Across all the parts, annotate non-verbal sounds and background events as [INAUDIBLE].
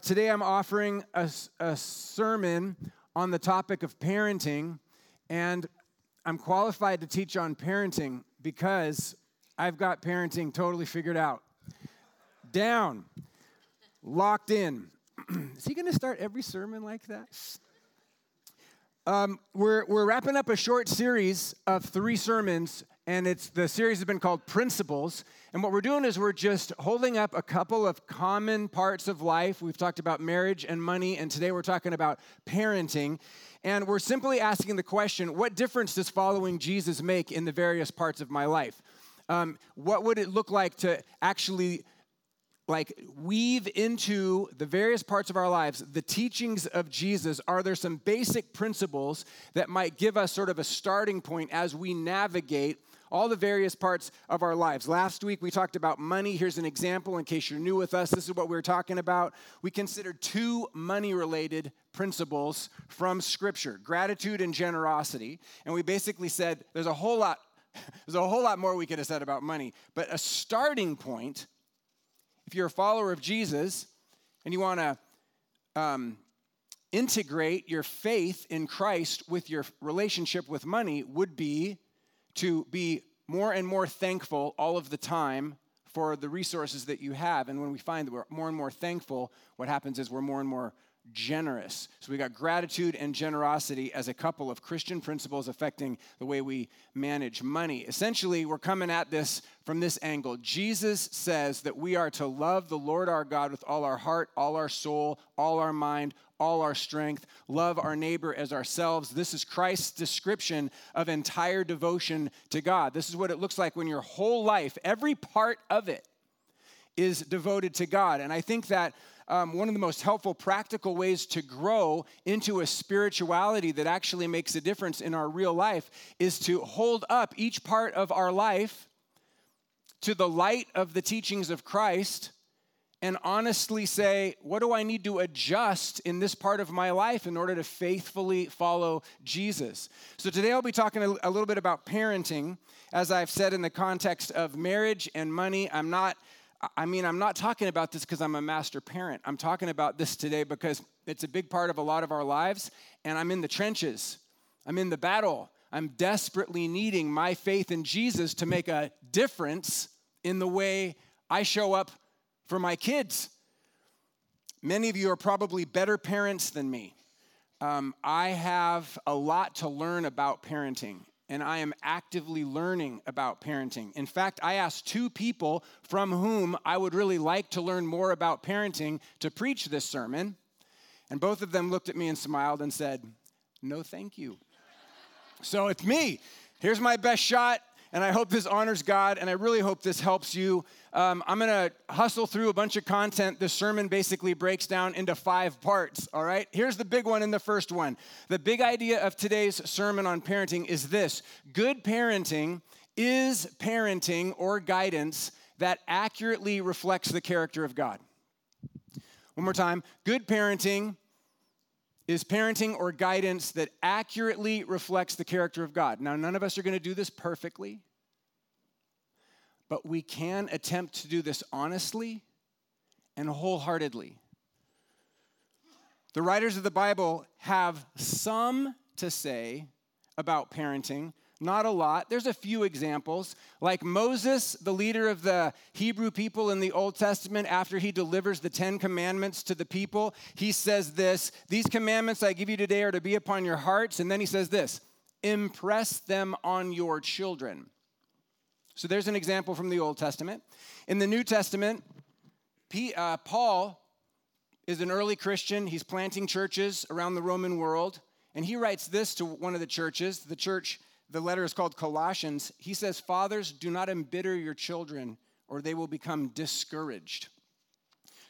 Today I'm offering a, a, sermon on the topic of parenting, and I'm qualified to teach on parenting because I've got parenting totally figured out. Down, locked in. [CLEARS THROAT] Is he going to start every sermon like that? Um, we're, we're wrapping up a short series of three sermons and it's the series has been called Principles. And what we're doing is we're just holding up a couple of common parts of life. We've talked about marriage and money, and today we're talking about parenting. And we're simply asking the question what difference does following Jesus make in the various parts of my life? Um, what would it look like to actually like weave into the various parts of our lives the teachings of Jesus are there some basic principles that might give us sort of a starting point as we navigate all the various parts of our lives. Last week we talked about money. Here's an example in case you're new with us. This is what we are talking about. We considered two money related principles from Scripture gratitude and generosity. And we basically said there's a whole lot. [LAUGHS] There's a whole lot more we could have said about money, but a starting point, if you're a follower of Jesus and you want to um, integrate your faith in Christ with your relationship with money, would be to be more and more thankful all of the time for the resources that you have. And when we find that we're more and more thankful, what happens is we're more and more generous. So we got gratitude and generosity as a couple of Christian principles affecting the way we manage money. Essentially, we're coming at this from this angle. Jesus says that we are to love the Lord our God with all our heart, all our soul, all our mind, all our strength, love our neighbor as ourselves. This is Christ's description of entire devotion to God. This is what it looks like when your whole life, every part of it, is devoted to God. And I think that um, one of the most helpful practical ways to grow into a spirituality that actually makes a difference in our real life is to hold up each part of our life to the light of the teachings of Christ and honestly say, what do I need to adjust in this part of my life in order to faithfully follow Jesus? So today I'll be talking a little bit about parenting. As I've said in the context of marriage and money, I'm not. I mean, I'm not talking about this because I'm a master parent. I'm talking about this today because it's a big part of a lot of our lives, and I'm in the trenches. I'm in the battle. I'm desperately needing my faith in Jesus to make a difference in the way I show up for my kids. Many of you are probably better parents than me. Um, I have a lot to learn about parenting, and I am actively learning about parenting. In fact, I asked two people from whom I would really like to learn more about parenting to preach this sermon, and both of them looked at me and smiled and said, No, thank you. so it's me. Here's my best shot and I hope this honors God, and I really hope this helps you. Um, I'm going to hustle through a bunch of content. This sermon basically breaks down into five parts, all right? Here's the big one in the first one. The big idea of today's sermon on parenting is this good parenting is parenting or guidance that accurately reflects the character of God. One more time good parenting is parenting or guidance that accurately reflects the character of God. Now, none of us are going to do this perfectly, but we can attempt to do this honestly and wholeheartedly. The writers of the Bible have some to say about parenting, not a lot. There's a few examples. Like Moses, the leader of the Hebrew people in the Old Testament, after he delivers the Ten Commandments to the people, he says this These commandments I give you today are to be upon your hearts. And then he says this impress them on your children. So there's an example from the Old Testament. In the New Testament, uh, Paul is an early Christian. He's planting churches around the Roman world. And he writes this to one of the churches, the church the letter is called Colossians, he says, Fathers, do not embitter your children, or they will become discouraged.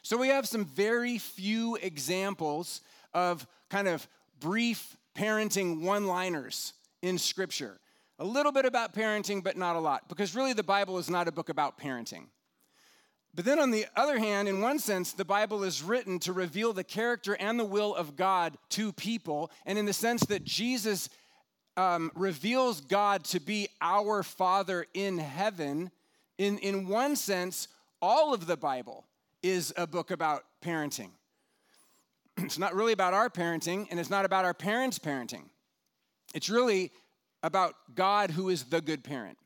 So we have some very few examples of kind of brief parenting one liners in Scripture. A little bit about parenting, but not a lot, because really the Bible is not a book about parenting. But then, on the other hand, in one sense, the Bible is written to reveal the character and the will of God to people, and in the sense that Jesus um, reveals God to be our Father in heaven, in, in one sense, all of the Bible is a book about parenting. [CLEARS THROAT] it's not really about our parenting, and it's not about our parents' parenting. It's really about God, who is the good parent.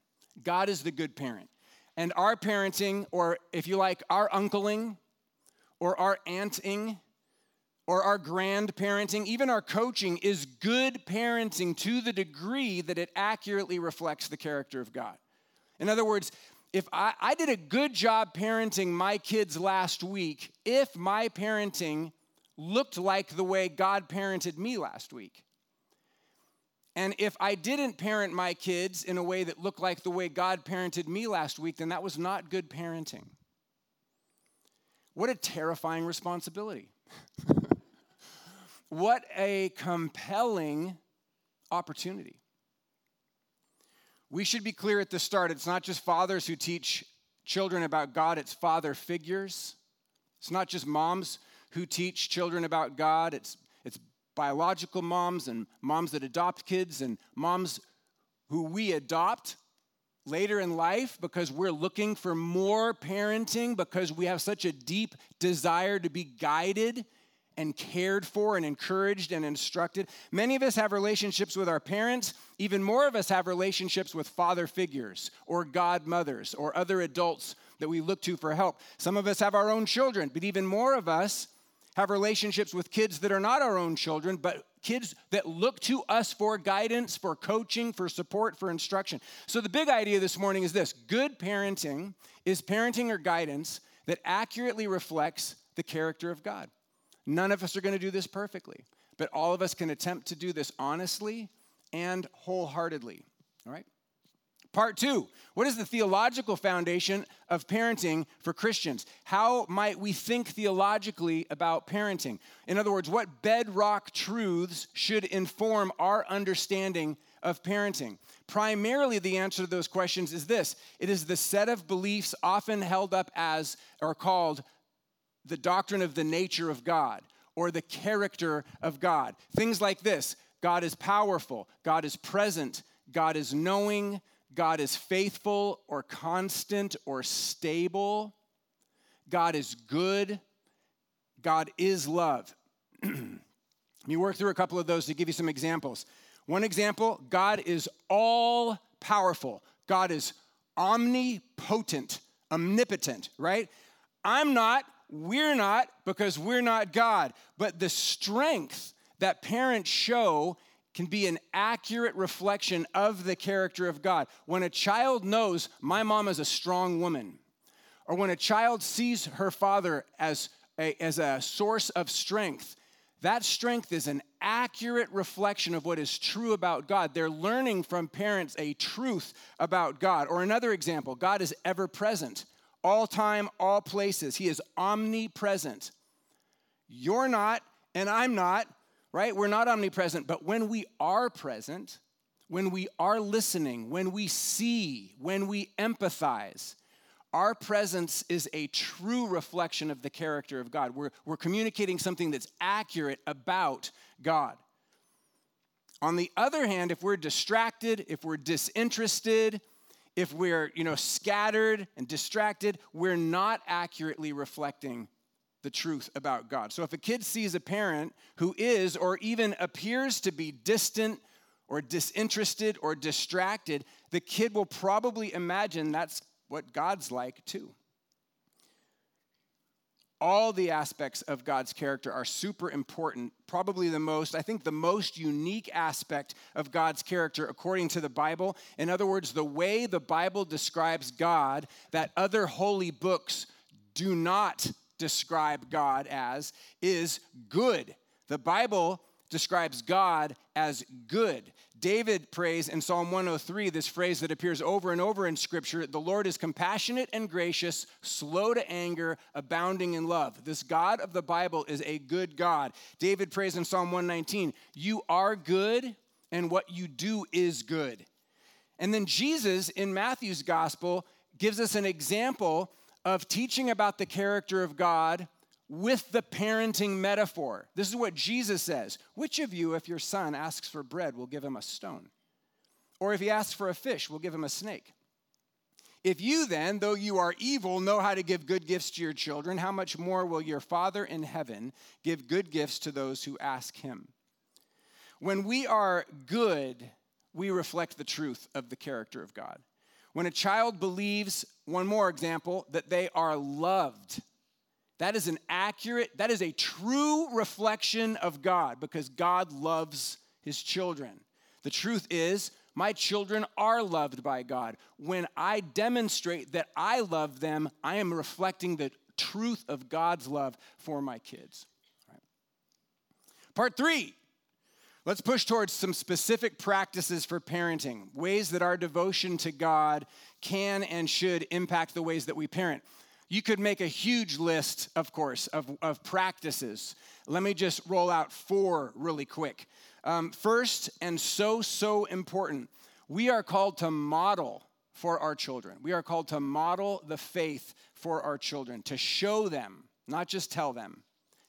God is the good parent. And our parenting, or if you like, our uncling, or our aunting, or our grandparenting, even our coaching is good parenting to the degree that it accurately reflects the character of God. In other words, if I, I did a good job parenting my kids last week, if my parenting looked like the way God parented me last week. And if I didn't parent my kids in a way that looked like the way God parented me last week, then that was not good parenting. What a terrifying responsibility. [LAUGHS] what a compelling opportunity. We should be clear at the start it's not just fathers who teach children about God, it's father figures. It's not just moms who teach children about God, it's, biological moms and moms that adopt kids and moms who we adopt later in life because we're looking for more parenting because we have such a deep desire to be guided and cared for and encouraged and instructed. Many of us have relationships with our parents. Even more of us have relationships with father figures or godmothers or other adults that we look to for help. Some of us have our own children, but even more of us have relationships with kids that are not our own children, but kids that look to us for guidance, for coaching, for support, for instruction. So, the big idea this morning is this good parenting is parenting or guidance that accurately reflects the character of God. None of us are going to do this perfectly, but all of us can attempt to do this honestly and wholeheartedly. All right? Part two What is the theological foundation of parenting for Christians? How might we think theologically about parenting? In other words, what bedrock truths should inform our understanding of parenting? Primarily, the answer to those questions is this it is the set of beliefs often held up as or called the doctrine of the nature of God or the character of God. Things like this God is powerful, God is present, God is knowing, God is faithful or constant or stable, God is good, God is love. [CLEARS THROAT] Let me work through a couple of those to give you some examples. One example God is all powerful, God is omnipotent, omnipotent, right? I'm not, we're not because we're not God. But the strength that parents show can be an accurate reflection of the character of God. When a child knows my mom is a strong woman, or when a child sees her father as a, as a source of strength, that strength is an accurate reflection of what is true about God. They're learning from parents a truth about God. Or another example God is ever present all time, all places. He is omnipresent. You're not, and I'm not, right? We're not omnipresent, but when we are present, when we are listening, when we see, when we empathize, our presence is a true reflection of the character of God. We're, we're communicating something that's accurate about God. On the other hand, if we're distracted, if we're disinterested, if we're, you know, scattered and distracted, we're not accurately reflecting the truth about God. So if a kid sees a parent who is or even appears to be distant or disinterested or distracted, the kid will probably imagine that's what God's like too all the aspects of God's character are super important. Probably the most, I think, the most unique aspect of God's character according to the Bible. In other words, the way the Bible describes God that other holy books do not describe God as is good. The Bible describes God as good. David prays in Psalm 103 this phrase that appears over and over in Scripture the Lord is compassionate and gracious, slow to anger, abounding in love. This God of the Bible is a good God. David prays in Psalm 119 You are good, and what you do is good. And then Jesus in Matthew's gospel gives us an example of teaching about the character of God with the parenting metaphor. This is what Jesus says Which of you, if your son asks for bread, will give him a stone? Or if he asks for a fish, will give him a snake? If you then, though you are evil, know how to give good gifts to your children, how much more will your Father in heaven give good gifts to those who ask him? When we are good, we reflect the truth of the character of God. When a child believes, one more example, that they are loved, that is an accurate, that is a true reflection of God because God loves his children. The truth is, my children are loved by God. When I demonstrate that I love them, I am reflecting the truth of God's love for my kids. Right. Part three Let's push towards some specific practices for parenting, ways that our devotion to God can and should impact the ways that we parent. You could make a huge list, of course, of, of practices. Let me just roll out four really quick. Um, first, and so, so important, we are called to model for our children. We are called to model the faith for our children, to show them, not just tell them,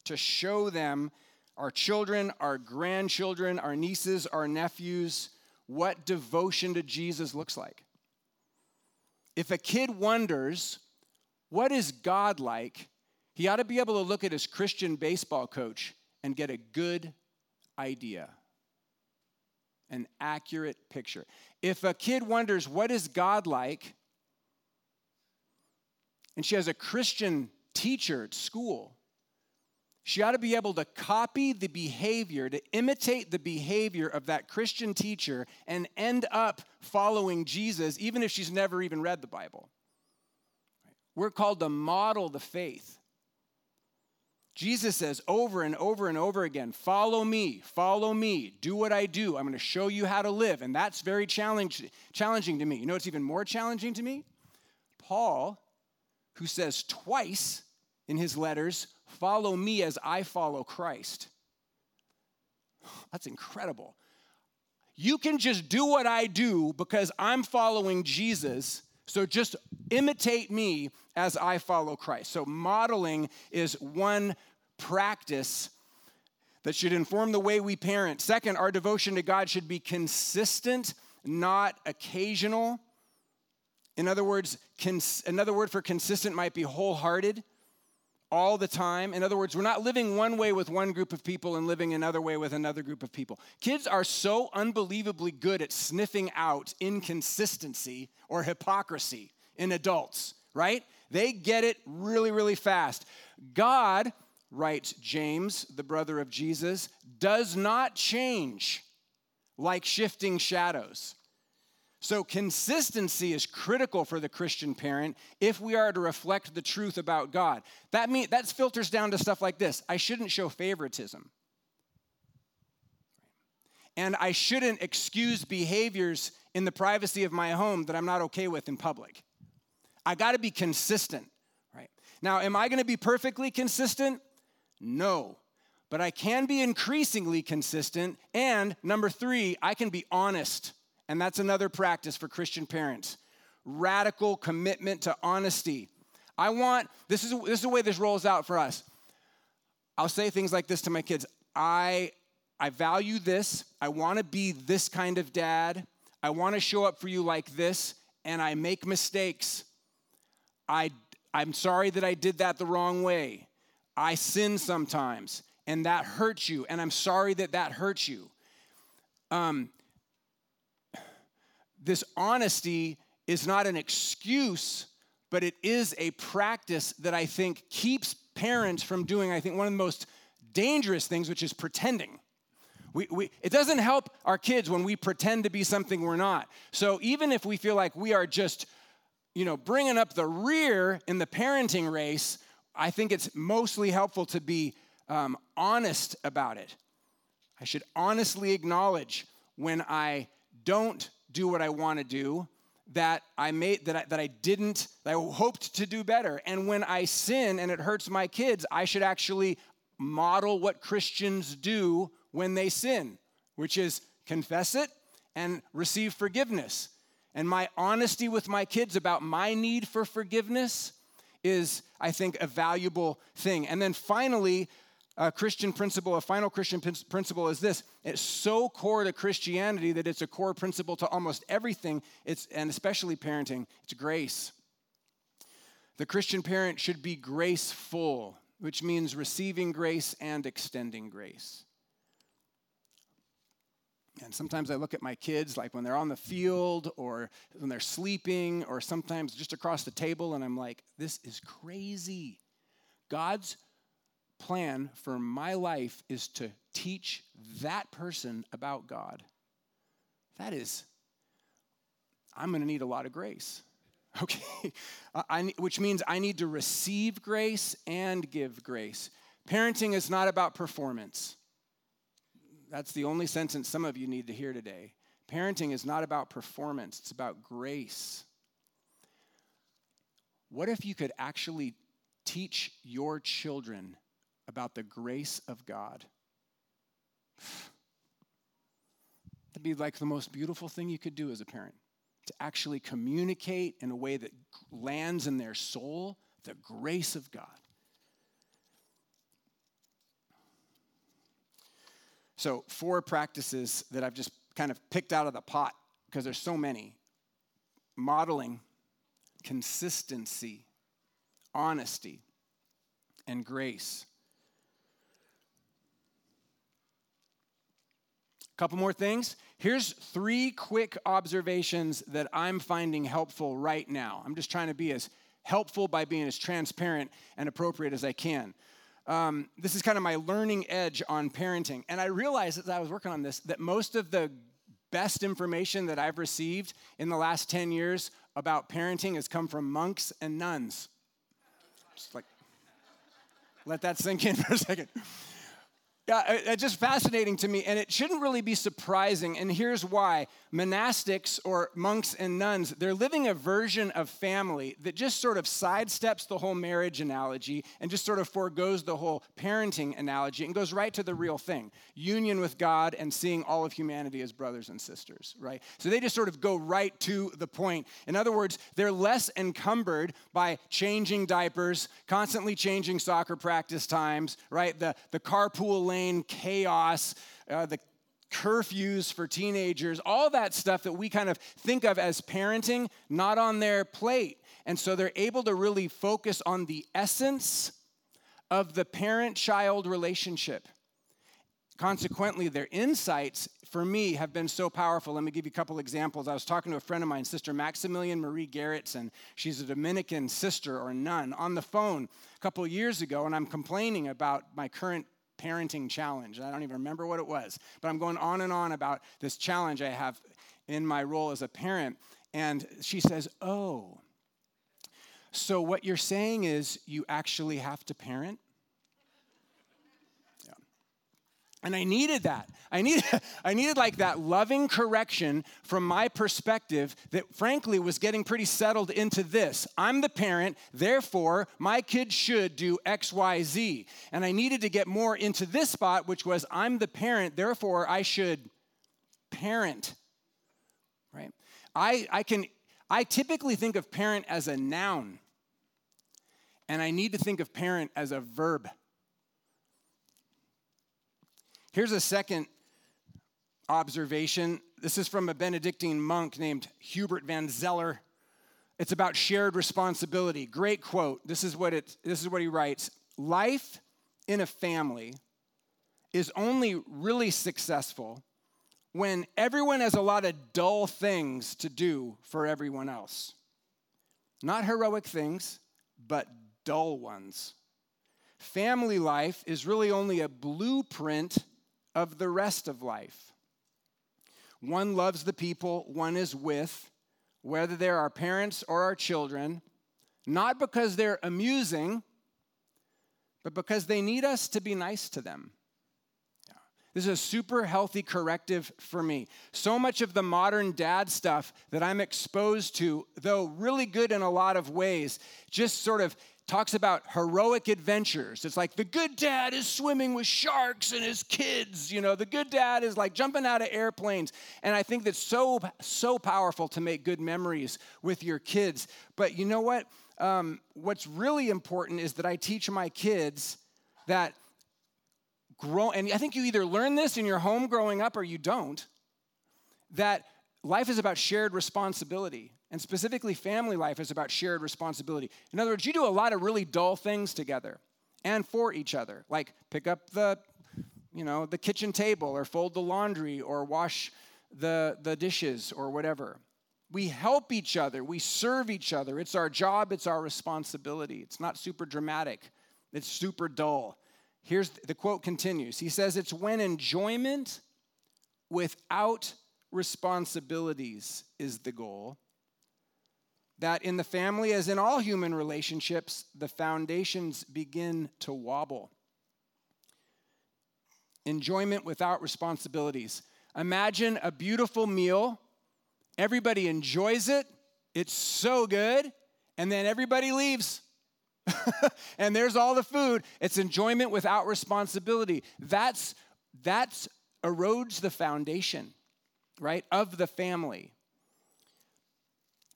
to show them our children, our grandchildren, our nieces, our nephews, what devotion to Jesus looks like. If a kid wonders, what is God like? He ought to be able to look at his Christian baseball coach and get a good idea, an accurate picture. If a kid wonders, what is God like? And she has a Christian teacher at school, she ought to be able to copy the behavior, to imitate the behavior of that Christian teacher and end up following Jesus, even if she's never even read the Bible. We're called to model the faith. Jesus says over and over and over again, Follow me, follow me, do what I do. I'm going to show you how to live. And that's very challenge, challenging to me. You know what's even more challenging to me? Paul, who says twice in his letters, Follow me as I follow Christ. That's incredible. You can just do what I do because I'm following Jesus. So just imitate me as I follow Christ. So modeling is one practice that should inform the way we parent. Second, our devotion to God should be consistent, not occasional. In other words, cons- another word for consistent might be wholehearted all the time. In other words, we're not living one way with one group of people and living another way with another group of people. Kids are so unbelievably good at sniffing out inconsistency or hypocrisy in adults, right? They get it really, really fast. God, writes James, the brother of Jesus, does not change like shifting shadows. So, consistency is critical for the Christian parent if we are to reflect the truth about God. That, mean, that filters down to stuff like this I shouldn't show favoritism. And I shouldn't excuse behaviors in the privacy of my home that I'm not okay with in public. I got to be consistent, right? Now, am I to be perfectly consistent? No. But I can be increasingly consistent. And number three, I can be honest and that's another practice for Christian parents radical commitment to honesty. I want, this is, this is the way this rolls out for us. I'll say things like this to my kids I, I value this. I want to be this kind of dad. I want to show up for you like this, and I make mistakes. I, I'm sorry that I did that the wrong way. I sin sometimes, and that hurts you, and I'm sorry that that hurts you. Um, this honesty is not an excuse, but it is a practice that I think keeps parents from doing, I think, one of the most dangerous things, which is pretending. We, we, it doesn't help our kids when we pretend to be something we're not. So even if we feel like we are just, you know, bringing up the rear in the parenting race, I think it's mostly helpful to be um, honest about it. I should honestly acknowledge when I don't do what I want to do, that I made that I, that I didn't, that I hoped to do better. And when I sin and it hurts my kids, I should actually model what Christians do when they sin, which is confess it and receive forgiveness. And my honesty with my kids about my need for forgiveness is, I think, a valuable thing. And then finally, a Christian principle, a final Christian principle is this. It's so core to Christianity that it's a core principle to almost everything, it's, and especially parenting. It's grace. The Christian parent should be graceful, which means receiving grace and extending grace. And sometimes I look at my kids, like when they're on the field or when they're sleeping or sometimes just across the table, and I'm like, this is crazy. God's plan for my life is to teach that person about God. That is, I'm going to need a lot of grace. [LAUGHS] Okay, I, which means I need to receive grace and give grace. Parenting is not about performance. That's the only sentence some of you need to hear today. Parenting is not about performance, it's about grace. What if you could actually teach your children about the grace of God. That'd be like the most beautiful thing you could do as a parent to actually communicate in a way that lands in their soul the grace of God. So, four practices that I've just kind of picked out of the pot because there's so many modeling, consistency, honesty, and grace. Couple more things. Here's three quick observations that I'm finding helpful right now. I'm just trying to be as helpful by being as transparent and appropriate as I can. Um, this is kind of my learning edge on parenting. And I realized as I was working on this that most of the best information that I've received in the last 10 years about parenting has come from monks and nuns. Just like, let that sink in for a second. Yeah, it's just fascinating to me, and it shouldn't really be surprising. And here's why monastics or monks and nuns, they're living a version of family that just sort of sidesteps the whole marriage analogy and just sort of foregoes the whole parenting analogy and goes right to the real thing union with God and seeing all of humanity as brothers and sisters, right? So they just sort of go right to the point. In other words, they're less encumbered by changing diapers, constantly changing soccer practice times, right? The, the carpool chaos, uh, the curfews for teenagers, all that stuff that we kind of think of as parenting, not on their plate. And so they're able to really focus on the essence of the parent child relationship. Consequently, their insights for me have been so powerful. Let me give you a couple examples. I was talking to a friend of mine, Sister Maximilian Marie Gerritsen. She's a Dominican sister or nun on the phone a couple years ago, and I'm complaining about my current parenting challenge. I don't even remember what it was, but I'm going on and on about this challenge I have in my role as a parent. And she says, Oh, so what you're saying is you actually have to parent? And I needed that. I needed, [LAUGHS] I needed like that loving correction from my perspective that frankly was getting pretty settled into this. I'm the parent, therefore my kid should do X, Y, Z. And I needed to get more into this spot, which was I'm the parent, therefore I should parent. Right? I, I can I typically think of parent as a noun. And I need to think of parent as a verb. Here's a second observation. This is from a Benedictine monk named Hubert van Zeller. It's about shared responsibility. Great quote. This is what it this is what he writes. Life in a family is only really successful when everyone has a lot of dull things to do for everyone else. Not heroic things, but dull ones. Family life is really only a blueprint of the rest of life. One loves the people one is with, whether they're our parents or our children, not because they're amusing, but because they need us to be nice to them. This is a super healthy corrective for me. So much of the modern dad stuff that I'm exposed to, though really good in a lot of ways, just sort of talks about heroic adventures. It's like the good dad is swimming with sharks and his kids, you know, the good dad is like jumping out of airplanes. And I think that's so, so powerful to make good memories with your kids. But you know what? Um, what's really important is that I teach my kids that grow, and I think you either learn this in your home growing up or you don't, that life is about shared responsibility. And specifically, family life is about shared responsibility. In other words, you do a lot of really dull things together and for each other, like pick up the, you know, the kitchen table or fold the laundry or wash the, the dishes or whatever. We help each other, we serve each other. It's our job, it's our responsibility. It's not super dramatic, it's super dull. Here's the quote continues. He says, It's when enjoyment without responsibilities is the goal that in the family, as in all human relationships, the foundations begin to wobble. Enjoyment without responsibilities. Imagine a beautiful meal, everybody enjoys it, it's so good, and then everybody leaves. [LAUGHS] and there's all the food. It's enjoyment without responsibility. That's that's erodes the foundation, right, of the family.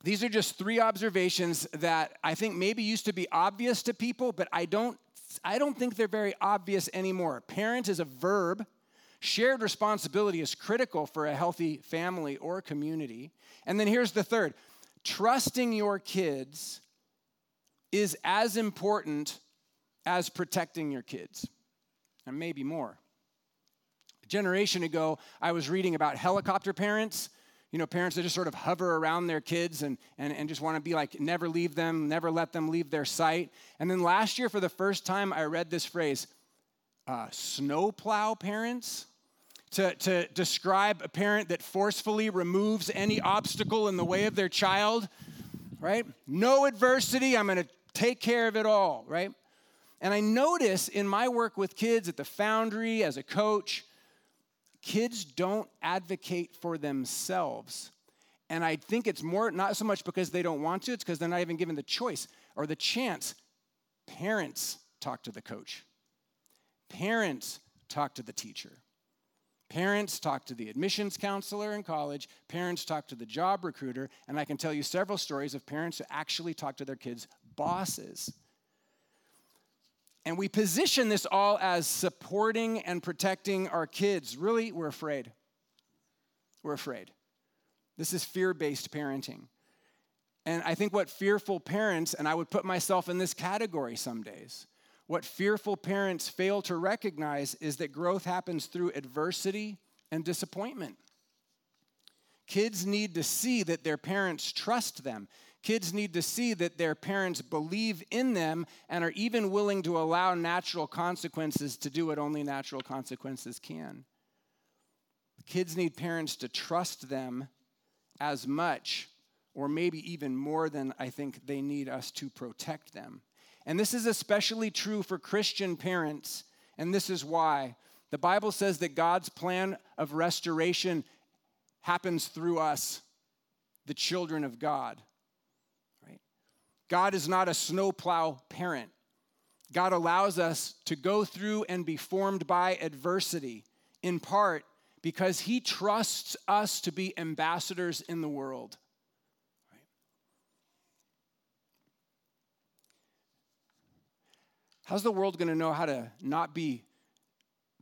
These are just three observations that I think maybe used to be obvious to people, but I don't, I don't think they're very obvious anymore. Parent is a verb. Shared responsibility is critical for a healthy family or community. And then here's the third trusting your kids is as important as protecting your kids, and maybe more. A generation ago, I was reading about helicopter parents you know, parents that just sort of hover around their kids and, and, and just want to be like, never leave them, never let them leave their sight. And then last year, for the first time, I read this phrase uh, snowplow parents. To, to describe a parent that forcefully removes any obstacle in the way of their child, right? No adversity, I'm gonna take care of it all, right? And I notice in my work with kids at the Foundry as a coach, kids don't advocate for themselves. And I think it's more, not so much because they don't want to, it's because they're not even given the choice or the chance. Parents talk to the coach, parents talk to the teacher. Parents talk to the admissions counselor in college. Parents talk to the job recruiter. And I can tell you several stories of parents who actually talk to their kids' bosses and we position this all as supporting and protecting our kids. Really, we're afraid. We're afraid. This is fear based parenting. And I think what fearful parents, and I would put myself in this category some days, what fearful parents fail to recognize is that growth happens through adversity and disappointment. Kids need to see that their parents trust them. Kids need to see that their parents believe in them and are even willing to allow natural consequences to do what only natural consequences can. Kids need parents to trust them as much, or maybe even more than I think they need us to protect them. And this is especially true for Christian parents, and this is why. The Bible says that God's plan of restoration happens through us, the children of God. God is not a snowplow parent. God allows us to go through and be formed by adversity, in part because He trusts us to be ambassadors in the world. How's the world going to know how to not be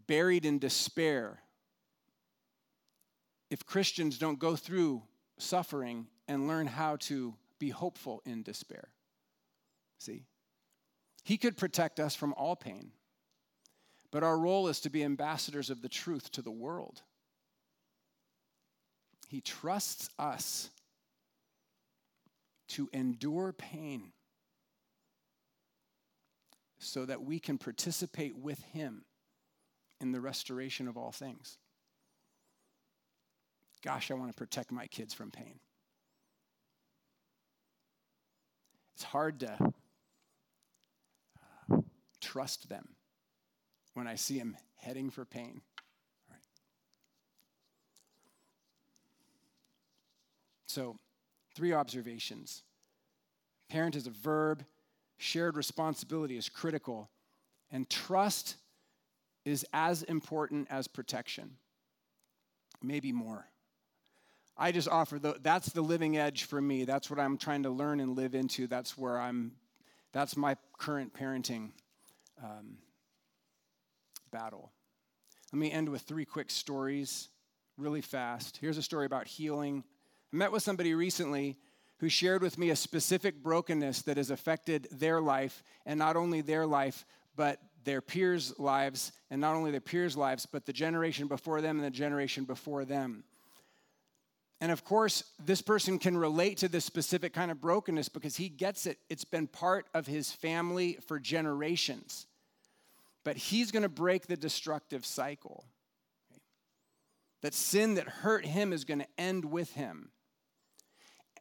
buried in despair if Christians don't go through suffering and learn how to be hopeful in despair? See? He could protect us from all pain. But our role is to be ambassadors of the truth to the world. He trusts us to endure pain so that we can participate with Him in the restoration of all things. Gosh, I want to protect my kids from pain. It's hard to trust them when I see them heading for pain. Right. So, three observations. Parent is a verb, shared responsibility is critical, and trust is as important as protection, maybe more. I just offer the, that's the living edge for me. That's what I'm trying to learn and live into. That's where I'm, that's my current parenting um, battle. Let me end with three quick stories really fast. Here's a story about healing. I met with somebody recently who shared with me a specific brokenness that has affected their life, and not only their life, but their peers' lives, and not only their peers' lives, but the generation before them and the generation before them. And of course, this person can relate to this specific kind of brokenness because he gets it. It's been part of his family for generations. But he's going to break the destructive cycle. That sin that hurt him is going to end with him.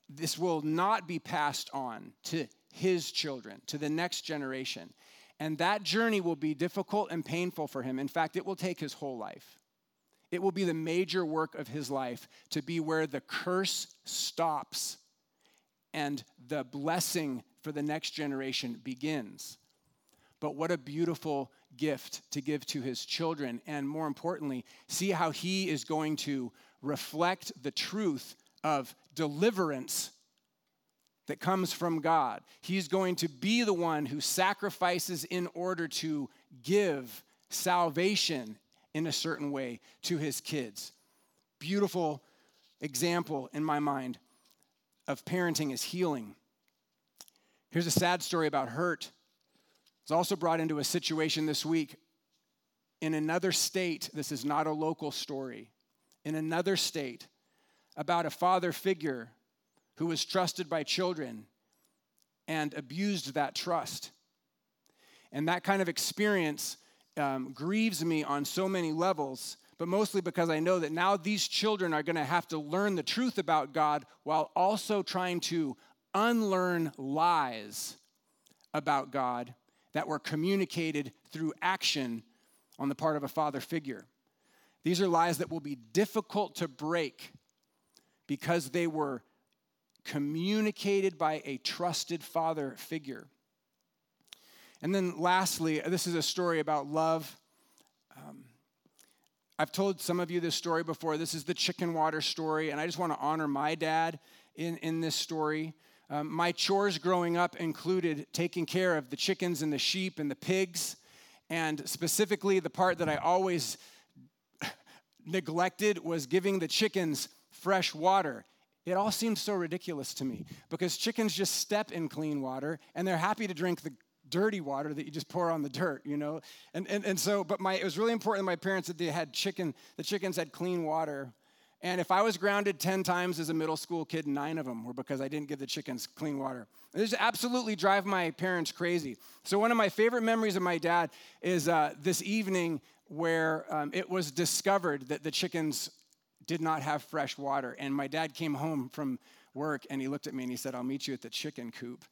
This will not be passed on to his children, to the next generation. And that journey will be difficult and painful for him. In fact, it will take his whole life. It will be the major work of his life to be where the curse stops and the blessing for the next generation begins. But what a beautiful gift to give to his children. And more importantly, see how he is going to reflect the truth of deliverance that comes from God. He's going to be the one who sacrifices in order to give salvation in a certain way to his kids. Beautiful example in my mind of parenting is healing. Here's a sad story about hurt. It's also brought into a situation this week in another state. This is not a local story. In another state, about a father figure who was trusted by children and abused that trust. And that kind of experience um, grieves me on so many levels, but mostly because I know that now these children are going to have to learn the truth about God while also trying to unlearn lies about God that were communicated through action on the part of a father figure. These are lies that will be difficult to break because they were communicated by a trusted father figure. And then lastly, this is a story about love. Um, I've told some of you this story before. This is the chicken water story, and I just want to honor my dad in, in this story. Um, my chores growing up included taking care of the chickens and the sheep and the pigs, and specifically the part that I always [LAUGHS] neglected was giving the chickens fresh water. It all seemed so ridiculous to me because chickens just step in clean water and they're happy to drink the dirty water that you just pour on the dirt, you know? And, and, and so, but my, it was really important to my parents that they had chicken, the chickens had clean water. And if I was grounded 10 times as a middle school kid, nine of them were because I didn't give the chickens clean water. This absolutely drive my parents crazy. So one of my favorite memories of my dad is uh, this evening where um, it was discovered that the chickens did not have fresh water. And my dad came home from work and he looked at me and he said, I'll meet you at the chicken coop.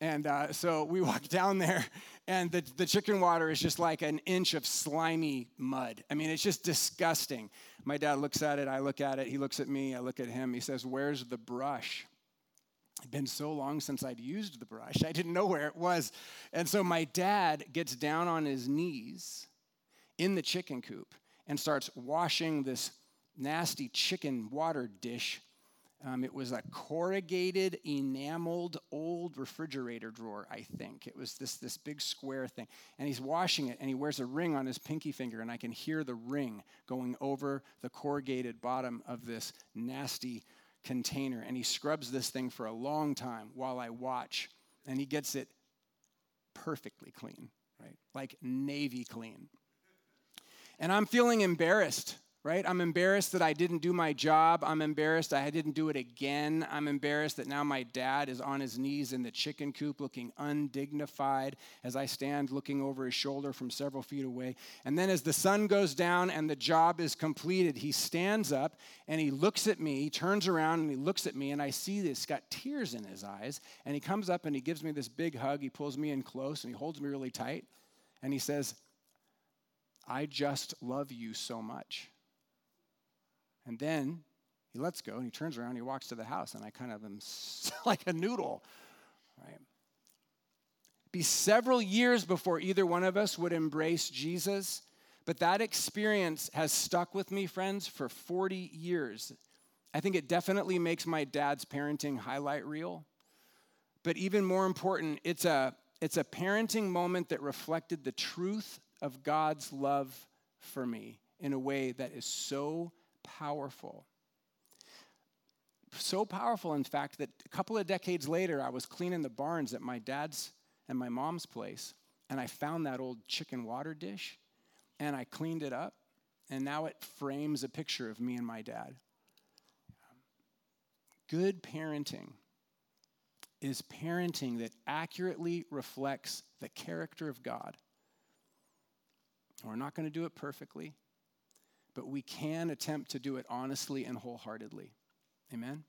And uh, so we [LAUGHS] walk down there, and the, the chicken water is just like an inch of slimy mud. I mean, it's just disgusting. My dad looks at it, I look at it, he looks at me, I look at him. He says, Where's the brush? It'd been so long since I'd used the brush, I didn't know where it was. And so my dad gets down on his knees in the chicken coop and starts washing this nasty chicken water dish. Um, it was a corrugated, enameled old refrigerator drawer, I think. It was this, this big square thing. And he's washing it, and he wears a ring on his pinky finger, and I can hear the ring going over the corrugated bottom of this nasty container. And he scrubs this thing for a long time while I watch, and he gets it perfectly clean, right? Like navy clean. And I'm feeling embarrassed right? I'm embarrassed that I didn't do my job. I'm embarrassed I didn't do it again. I'm embarrassed that now my dad is on his knees in the chicken coop looking undignified as I stand looking over his shoulder from several feet away. And then as the sun goes down and the job is completed, he stands up and he looks at me, he turns around and he looks at me, and I see this, got tears in his eyes. And he comes up and he gives me this big hug. He pulls me in close and he holds me really tight. And he says, I just love you so much. And then he lets go and he turns around and he walks to the house, and I kind of am [LAUGHS] like a noodle, right? Be several years before either one of us would embrace Jesus, but that experience has stuck with me, friends, for 40 years. I think it definitely makes my dad's parenting highlight reel. But even more important, it's a, it's a parenting moment that reflected the truth of God's love for me in a way that is so powerful. So powerful, in fact, that a couple of decades later, I was cleaning the barns at my dad's and my mom's place, and I found that old chicken water dish, and I cleaned it up, and now it frames a picture of me and my dad. Good parenting is parenting that accurately reflects the character of God. We're not going to do it perfectly, but we can attempt to do it honestly and wholeheartedly. Amen?